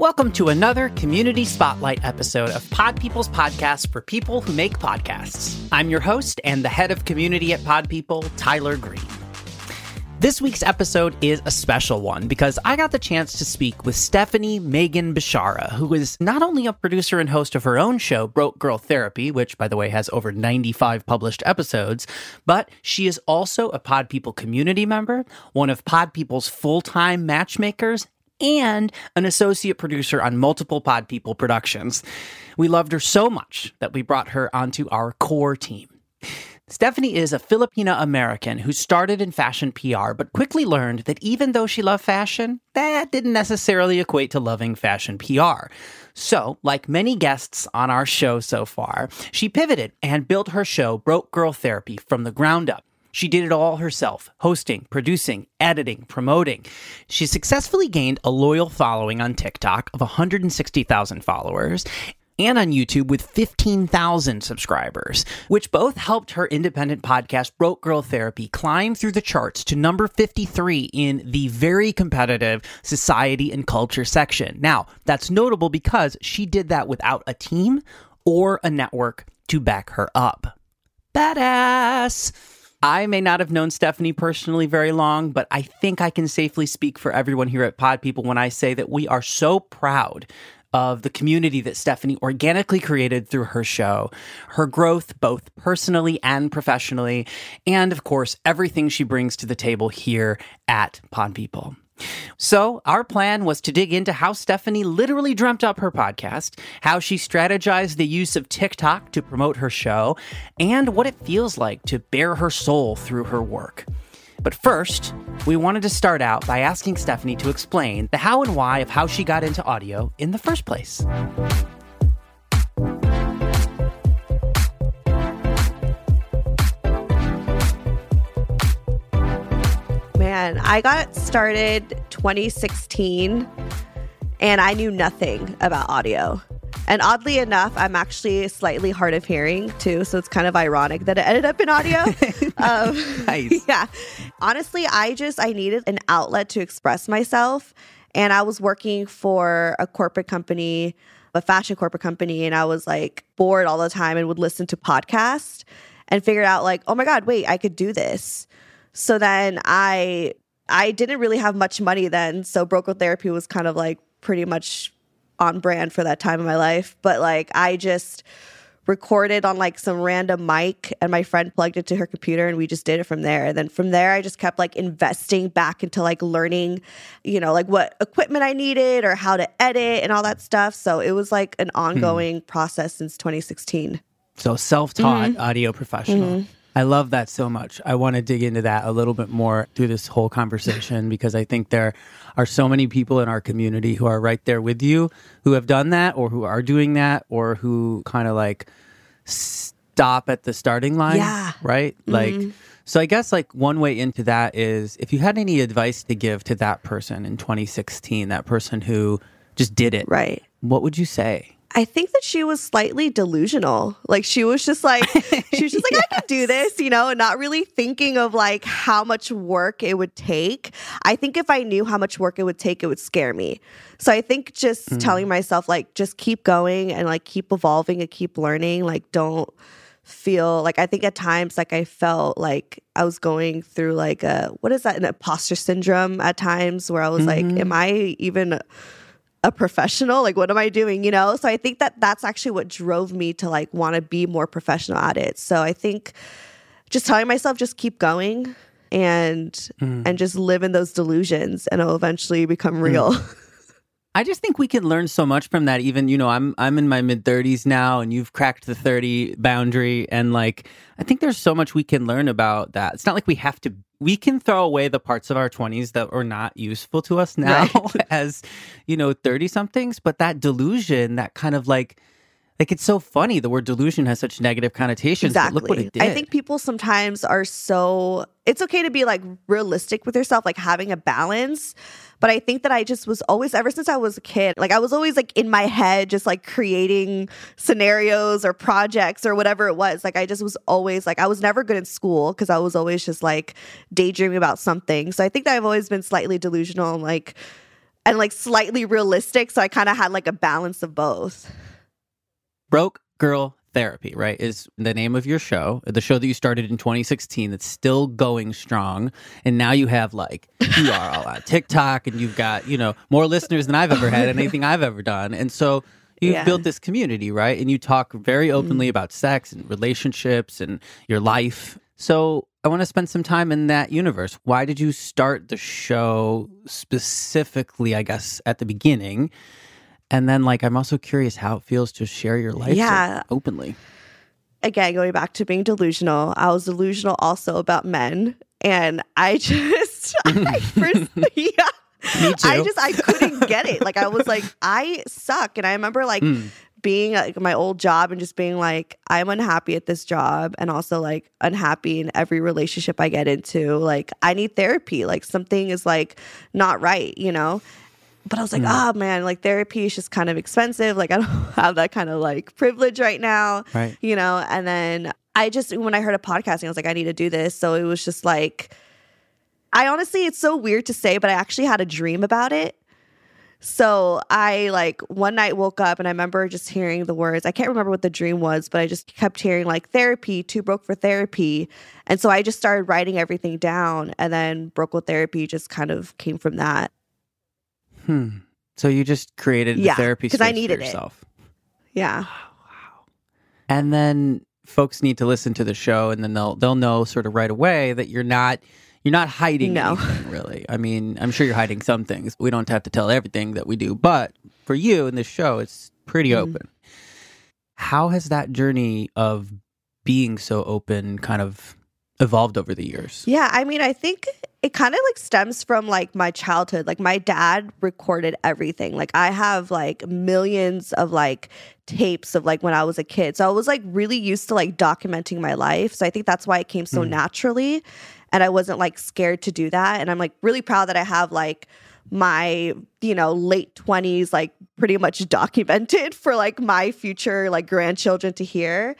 Welcome to another Community Spotlight episode of Pod People's podcast for people who make podcasts. I'm your host and the head of community at Pod People, Tyler Green. This week's episode is a special one because I got the chance to speak with Stephanie Megan Bishara, who is not only a producer and host of her own show, Broke Girl Therapy, which, by the way, has over 95 published episodes, but she is also a Pod People community member, one of Pod People's full time matchmakers, and an associate producer on multiple Pod People productions. We loved her so much that we brought her onto our core team. Stephanie is a Filipina American who started in fashion PR, but quickly learned that even though she loved fashion, that didn't necessarily equate to loving fashion PR. So, like many guests on our show so far, she pivoted and built her show Broke Girl Therapy from the ground up. She did it all herself hosting, producing, editing, promoting. She successfully gained a loyal following on TikTok of 160,000 followers and on YouTube with 15,000 subscribers, which both helped her independent podcast, Broke Girl Therapy, climb through the charts to number 53 in the very competitive society and culture section. Now, that's notable because she did that without a team or a network to back her up. Badass! I may not have known Stephanie personally very long, but I think I can safely speak for everyone here at Pod People when I say that we are so proud of the community that Stephanie organically created through her show, her growth both personally and professionally, and of course, everything she brings to the table here at Pod People. So, our plan was to dig into how Stephanie literally dreamt up her podcast, how she strategized the use of TikTok to promote her show, and what it feels like to bare her soul through her work. But first, we wanted to start out by asking Stephanie to explain the how and why of how she got into audio in the first place. Man, I got started 2016 and I knew nothing about audio. And oddly enough, I'm actually slightly hard of hearing too. So it's kind of ironic that it ended up in audio. um, Nice. Yeah. Honestly, I just, I needed an outlet to express myself. And I was working for a corporate company, a fashion corporate company. And I was like bored all the time and would listen to podcasts and figured out like, oh my God, wait, I could do this. So then I I didn't really have much money then. So Broke Therapy was kind of like pretty much on brand for that time of my life. But like I just recorded on like some random mic and my friend plugged it to her computer and we just did it from there. And then from there I just kept like investing back into like learning, you know, like what equipment I needed or how to edit and all that stuff. So it was like an hmm. ongoing process since 2016. So, self taught mm-hmm. audio professional. Mm-hmm. I love that so much. I want to dig into that a little bit more through this whole conversation because I think there are so many people in our community who are right there with you who have done that or who are doing that or who kind of like stop at the starting line. Yeah. Right? Mm-hmm. Like, so I guess like one way into that is if you had any advice to give to that person in 2016, that person who just did it, Right. what would you say? I think that she was slightly delusional. Like she was just like she was just like I can do this, you know, and not really thinking of like how much work it would take. I think if I knew how much work it would take, it would scare me. So I think just hmm. telling myself like just keep going and like keep evolving and keep learning, like don't feel like I think at times like I felt like I was going through like a what is that an imposter syndrome at times where I was like mm-hmm. am I even a professional like what am i doing you know? So i think that that's actually what drove me to like want to be more professional at it. So i think just telling myself just keep going and hmm. and just live in those delusions and it'll eventually become real hmm. I just think we can learn so much from that. Even you know, I'm I'm in my mid 30s now, and you've cracked the 30 boundary, and like I think there's so much we can learn about that. It's not like we have to. We can throw away the parts of our 20s that are not useful to us now as you know 30 somethings, but that delusion, that kind of like. Like it's so funny. The word delusion has such negative connotations. but exactly look what it did. i think people sometimes are so it's okay to be like realistic with yourself like having a balance but i think that i just was always ever since i was a kid like i was always like in my head just like creating scenarios or projects or whatever it was like i just was always like i was never good in school because i was always just like daydreaming about something so i think that i've always been slightly delusional and like and like slightly realistic. So I kind of had like a balance of both. Broke Girl Therapy, right, is the name of your show, the show that you started in 2016 that's still going strong. And now you have like, you are all on TikTok and you've got, you know, more listeners than I've ever had, and anything I've ever done. And so you've Yeah. built this community, right? And you talk very openly Mm. about sex and relationships and your life. So I want to spend some time in that universe. Why did you start the show specifically, I guess, at the beginning? And then, like, I'm also curious how it feels to share your life Yeah. openly. Again, going back to being delusional, I was delusional also about men. And I just, I first, yeah. I just I couldn't get it. Like I was like I suck, and I remember like Mm. being like my old job and just being like I'm unhappy at this job, and also like unhappy in every relationship I get into. Like I need therapy. Like something is like not right, you know. But I was like, oh man, like therapy is just kind of expensive. Like I don't have that kind of like privilege right now, Right. you know. And then I just when I heard a podcasting, I was like, I need to do this. So it was just like. I honestly, it's so weird to say, but I actually had a dream about it. So I like one night woke up and I remember just hearing the words. I can't remember what the dream was, but I just kept hearing like therapy, too broke for therapy. And so I just started writing everything down and then broke with therapy just kind of came from that. Hmm. So you just created a Yeah, therapy 'cause I space needed for it. yourself. Yeah. And then folks need to listen to the show and then they'll they'll know sort of right away that you're not you're not hiding No. anything really. I mean, I'm sure you're hiding some things. We don't have to tell everything that we do, but for you in this show it's pretty Mhm. open. How has that journey of being so open kind of evolved over the years? Yeah, I mean, I think it kind of like stems from like my childhood. Like my dad recorded everything. Like I have like millions of like tapes of like when I was a kid. So I was like really used to like documenting my life. So I think that's why it came so Mm. naturally and I wasn't like scared to do that. And I'm like really proud that I have like my you know late 20s like pretty much documented for like my future like grandchildren to hear.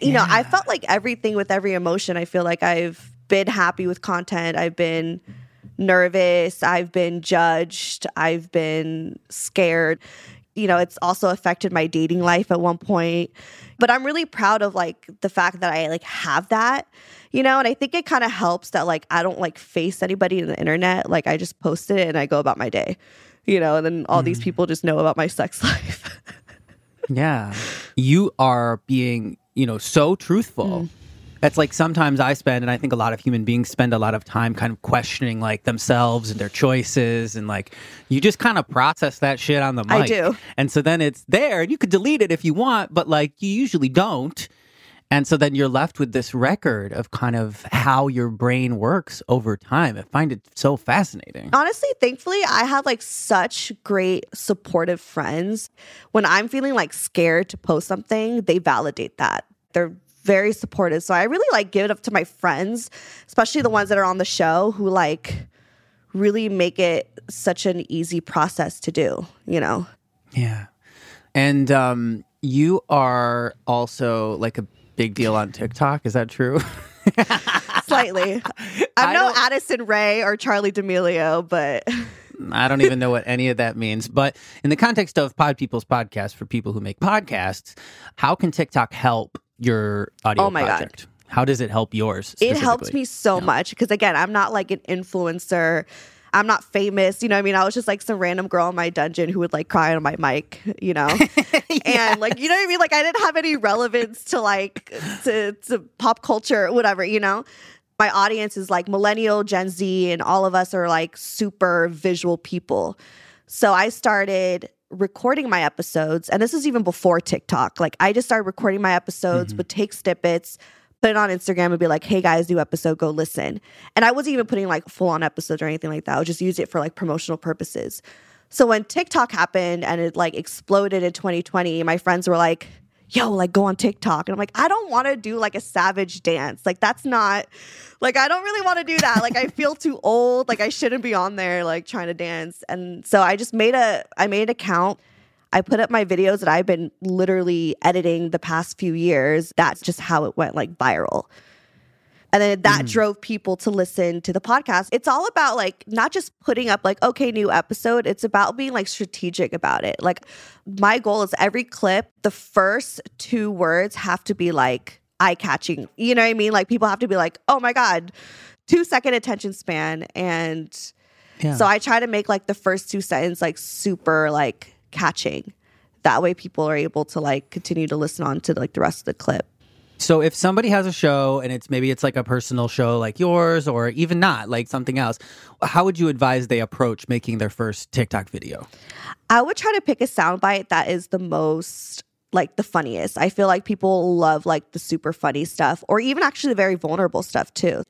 You know i felt like everything with every emotion i feel like i've been happy with content. I've been nervous. I've been judged. I've been scared. You know it's also affected my dating life at one point. But i'm really proud of like the fact that i like have that you know and i think it kind of helps that like i don't like face anybody in the internet like i just posted it and i go about my day you know and then all these mm-hmm. people just know about my sex life Yeah. You are being, you know, so truthful. Mm. It's like sometimes I spend, and I think a lot of human beings spend a lot of time kind of questioning like themselves and their choices. And like you just kind of process that shit on the mic. I do. And so then it's there and you could delete it if you want, but like you usually don't. And so then you're left with this record of kind of how your brain works over time. I find it so fascinating. honestly thankfully i have like such great supportive friends when i'm feeling like scared to post something they validate that they're very supportive so i really like give it up to my friends especially the ones that are on the show who like really make it such an easy process to do you know Yeah. And um, you are also like a big deal on TikTok. Is that true? slightly I i'm no don't- Addison Rae or Charli D'Amelio but I don't even know what any of that means. But in the context of Pod People's podcast for people who make podcasts, how can TikTok help your audio Oh my God. project? How does it help yours? it helps me so much because again i'm not like an influencer i'm not famous you know what i mean? I was just like some random girl in my dungeon who would like cry on my mic you know? And like you know what i mean? Like i didn't have any relevance to like to, to pop culture whatever you know? My audience is like millennial gen z and all of us are like super visual people. So i started recording my episodes and this is even before tiktok. Like i just started recording my episodes mm-hmm. would take snippets put it on Instagram and be like, hey guys, new episode, go listen. And I wasn't even putting like full on episodes or anything like that. I would just use it for like promotional purposes. So when TikTok happened and it like exploded in 2020, my friends were like, yo, like go on TikTok. And I'm like, I don't want to do like a savage dance. Like that's not like I don't really want to do that. Like I feel too old. Like I shouldn't be on there like trying to dance. And so I just made a I made an account. I put up my videos that I've been literally editing the past few years. That's just how it went like viral. And then that mm. drove people to listen to the podcast. It's all about like not just putting up like, okay, new episode. It's about being like strategic about it. Like my goal is every clip, the first two words have to be like eye catching. You know what I mean? Like people have to be like, oh my God, two second attention span. And yeah. so I try to make like the first two sentences like super like catching. That way people are able to like continue to listen on to like the rest of the clip. So if somebody has a show and it's maybe it's like a personal show like yours or even not like something else, how would you advise they approach making their first TikTok video? I would try to pick a soundbite that is the most like the funniest. I feel like people love like the super funny stuff or even actually the very vulnerable stuff too.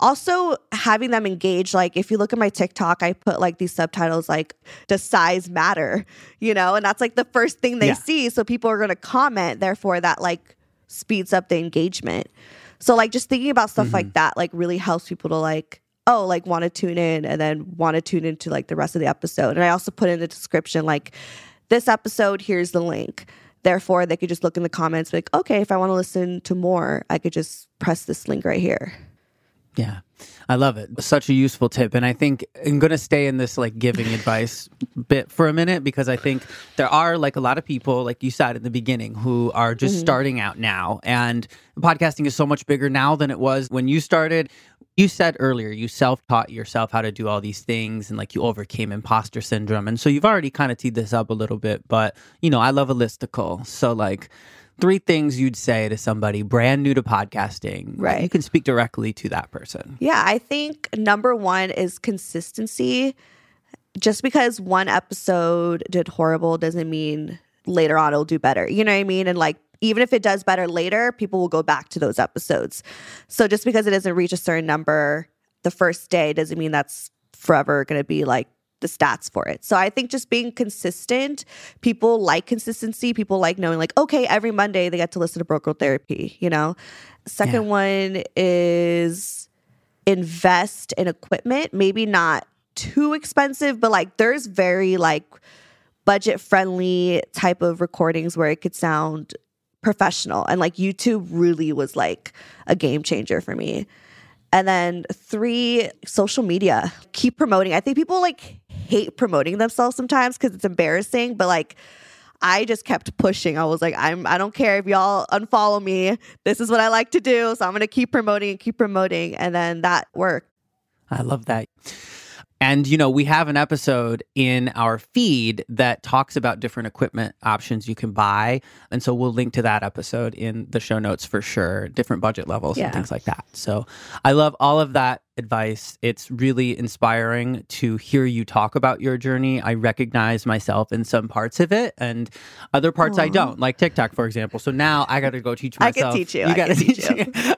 Also, having them engage, like if you look at my TikTok, I put like these subtitles like, does size matter? You know, and that's like the first thing they yeah. see. So people are going to comment, therefore, that like speeds up the engagement. So like just thinking about stuff mm-hmm. like that like really helps people to like oh like want to tune in and then want to tune into like the rest of the episode. And I also put in the description like this episode here's the link. Therefore they could just look in the comments like okay if I want to listen to more I could just press this link right here. Yeah. I love it. Such a useful tip. And I think I'm going to stay in this like giving advice bit for a minute because I think there are like a lot of people, like you said in the beginning, who are just mm-hmm. starting out now. And podcasting is so much bigger now than it was when you started. You said earlier you self taught yourself how to do all these things and like you overcame imposter syndrome. And so you've already kind of teed this up a little bit. But, you know, I love a listicle. So, like, three things you'd say to somebody brand new to podcasting. Right. You can speak directly to that person. Yeah, I think number one is consistency. Just because one episode did horrible doesn't mean later on it'll do better. You know what I mean? And like, even if it does better later, people will go back to those episodes. So just because it doesn't reach a certain number the first day doesn't mean that's forever going to be like the stats for it. So I think just being consistent, people like consistency. People like knowing, like, okay, every Monday they get to listen to Broke Girl Therapy, you know? Second yeah. one is invest in equipment, maybe not too expensive, but like there's very like budget friendly type of recordings where it could sound professional. And like YouTube really was like a game changer for me. And then three, social media. Keep promoting. I think people like hate promoting themselves sometimes because it's embarrassing, but like I just kept pushing. I was like, I'm I don't care if y'all unfollow me. This is what I like to do. So I'm gonna keep promoting and keep promoting. And then that worked. I love that. And, you know, we have an episode in our feed that talks about different equipment options you can buy. And so we'll link to that episode in the show notes for sure, different budget levels yeah. and things like that. So I love all of that advice. It's really inspiring to hear you talk about your journey. I recognize myself in some parts of it and other parts Aww. I don't, like TikTok, for example. So now I got to go teach myself. I can teach you. You got to teach, teach you.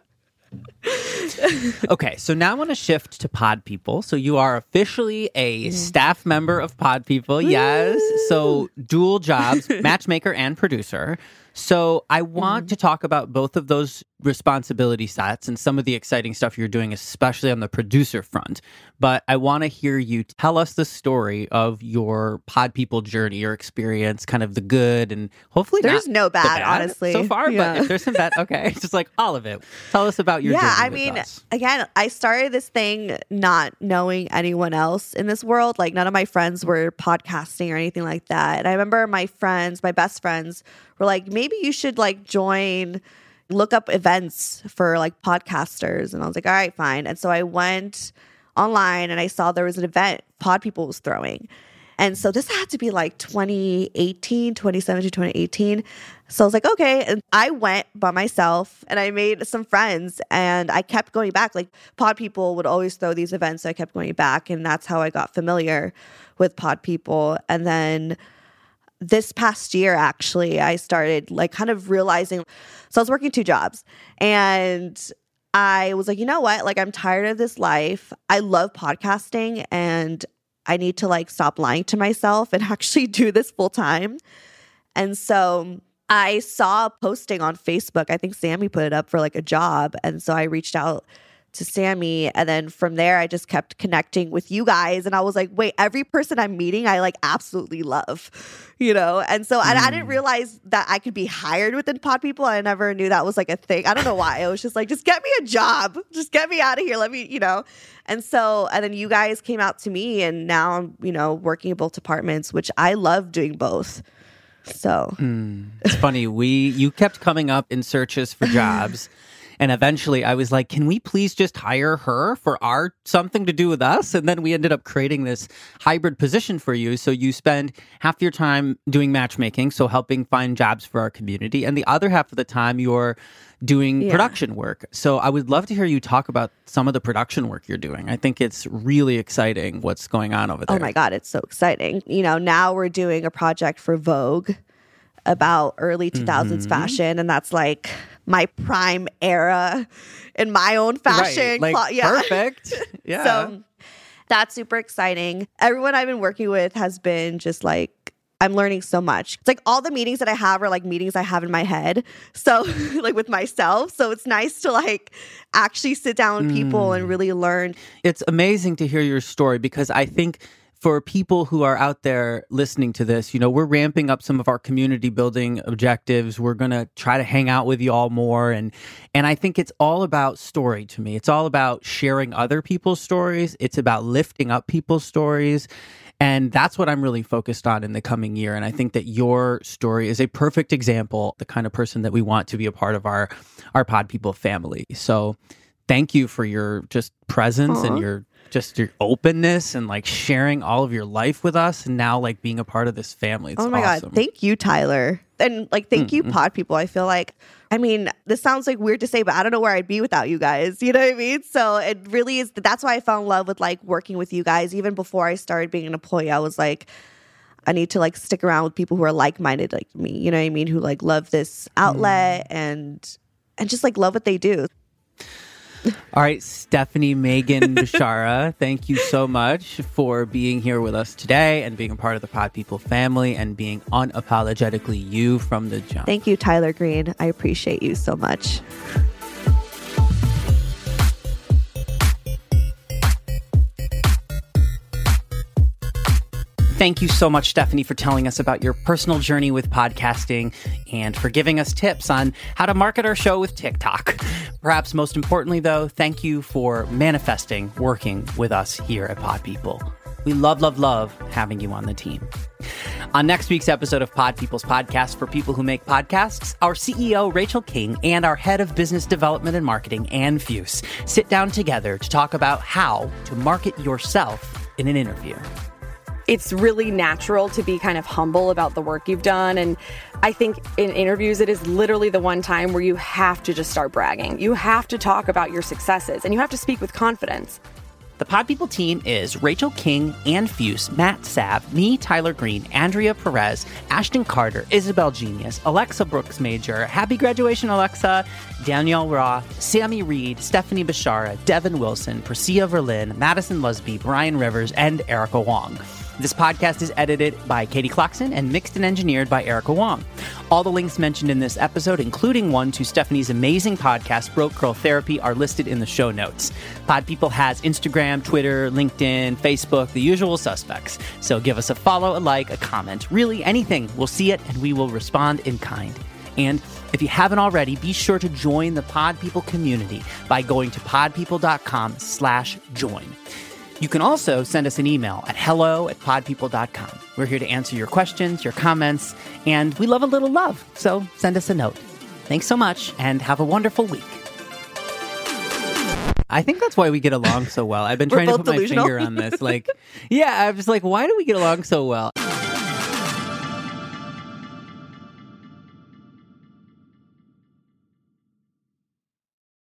okay, so now I want to shift to Pod People. So you are officially a staff member of Pod People. Yes. So dual jobs, matchmaker and producer. So I want mm-hmm. to talk about both of those responsibility sets and some of the exciting stuff you're doing, especially on the producer front. But I want to hear you tell us the story of your pod people journey, your experience, kind of the good and hopefully there's no bad, bad, honestly so far. Yeah. But if there's some bad, okay, just like all of it. Tell us about your yeah. I mean, us. again, I started this thing not knowing anyone else in this world. Like none of my friends were podcasting or anything like that. And I remember my friends, my best friends were like, maybe you should like join, look up events for like podcasters. And I was like, all right, fine. And so I went online and I saw there was an event Pod People was throwing. And so this had to be like 2018, 2017, 2018. So I was like, okay. And I went by myself and I made some friends and I kept going back. Like Pod People would always throw these events. So I kept going back. And that's how I got familiar with Pod People. And then this past year actually i started like kind of realizing so i was working two jobs and i was like you know what? Like i'm tired of this life. I love podcasting and i need to like stop lying to myself and actually do this full time. And so i saw a posting on facebook. I think sammy put it up for like a job and so i reached out to Sammy. And then from there, I just kept connecting with you guys. And I was like, wait, every person I'm meeting, I like absolutely love, you know? And so mm. I, I, didn't mm. realize that I could be hired within Pod People. I never knew that was like a thing. I don't know why. It was just like, just get me a job, just get me out of here. Let me, you know? And so, and then you guys came out to me, and now I'm, you know, working in both departments, which I love doing both. So mm. it's funny. We you kept coming up in searches for jobs. And eventually I was like, can we please just hire her for our something to do with us? And then we ended up creating this hybrid position for you. So you spend half your time doing matchmaking, so helping find jobs for our community. And the other half of the time you're doing yeah. production work. So I would love to hear you talk about some of the production work you're doing. I think it's really exciting what's going on over there. Oh my God, it's so exciting. You know, now we're doing a project for Vogue about early 2000s mm-hmm. fashion and that's like my prime era in my own fashion right. like, yeah perfect yeah so that's super exciting everyone i've been working with has been just like I'm learning so much. It's like all the meetings that I have are like meetings I have in my head. So, like with myself. So, it's nice to like actually sit down with people mm. and really learn. It's amazing to hear your story because I think for people who are out there listening to this, you know, we're ramping up some of our community building objectives. We're going to try to hang out with you all more and and I think it's all about story to me. It's all about sharing other people's stories. It's about lifting up people's stories. And that's what I'm really focused on in the coming year. And I think that your story is a perfect example, the kind of person that we want to be a part of our our pod people family. So thank you for your just presence Aww. and your just your openness and like sharing all of your life with us and now like being a part of this family. It's oh my awesome. God. Thank you, Tyler. And like, thank mm-hmm. you, pod people. I feel like, I mean, this sounds like weird to say, but I don't know where I'd be without you guys. You know what I mean? So it really is, that's why I fell in love with like working with you guys. Even before I started being an employee, I was like, I need to like stick around with people who are like minded like me. You know what I mean? Who like love this outlet mm. and and just like love what they do. All right, Stephanie Megan Bishara, thank you so much for being here with us today and being a part of the Pod People family and being unapologetically you from the jump. Thank you, Tyler Green. I appreciate you so much. Thank you so much, Stephanie, for telling us about your personal journey with podcasting and for giving us tips on how to market our show with TikTok. Perhaps most importantly, though, thank you for manifesting working with us here at Pod People. We love, love, love having you on the team. On next week's episode of Pod People's Podcast for people who make podcasts, our CEO, Rachel King, and our head of business development and marketing, Ann Fuse, sit down together to talk about how to market yourself in an interview it's really natural to be kind of humble about the work you've done. And I think in interviews, it is literally the one time where you have to just start bragging. You have to talk about your successes and you have to speak with confidence. The Pod People team is Rachel King, Ann Fuse, Matt Sav, me, Tyler Green, Andrea Perez, Ashton Carter, Isabel Genius, Alexa Brooks Major, Happy Graduation Alexa, Danielle Roth, Sammy Reed, Stephanie Bishara, Devin Wilson, Priscilla Verlin, Madison Lusby, Brian Rivers, and Erica Wong. This podcast is edited by Katie Clarkson and mixed and engineered by Erica Wong. All the links mentioned in this episode, including one to Stephanie's amazing podcast, Broke Girl Therapy, are listed in the show notes. Pod People has Instagram, Twitter, LinkedIn, Facebook, the usual suspects. So give us a follow, a like, a comment, really anything. We'll see it and we will respond in kind. And if you haven't already, be sure to join the Pod People community by going to podpeople.com slash join. You can also send us an email at hello at podpeople.com. We're here to answer your questions, your comments, and we love a little love. So send us a note. Thanks so much and have a wonderful week. I think that's why we get along so well. I've been trying to put delusional. my finger on this. Like, yeah, I was like, why do we get along so well?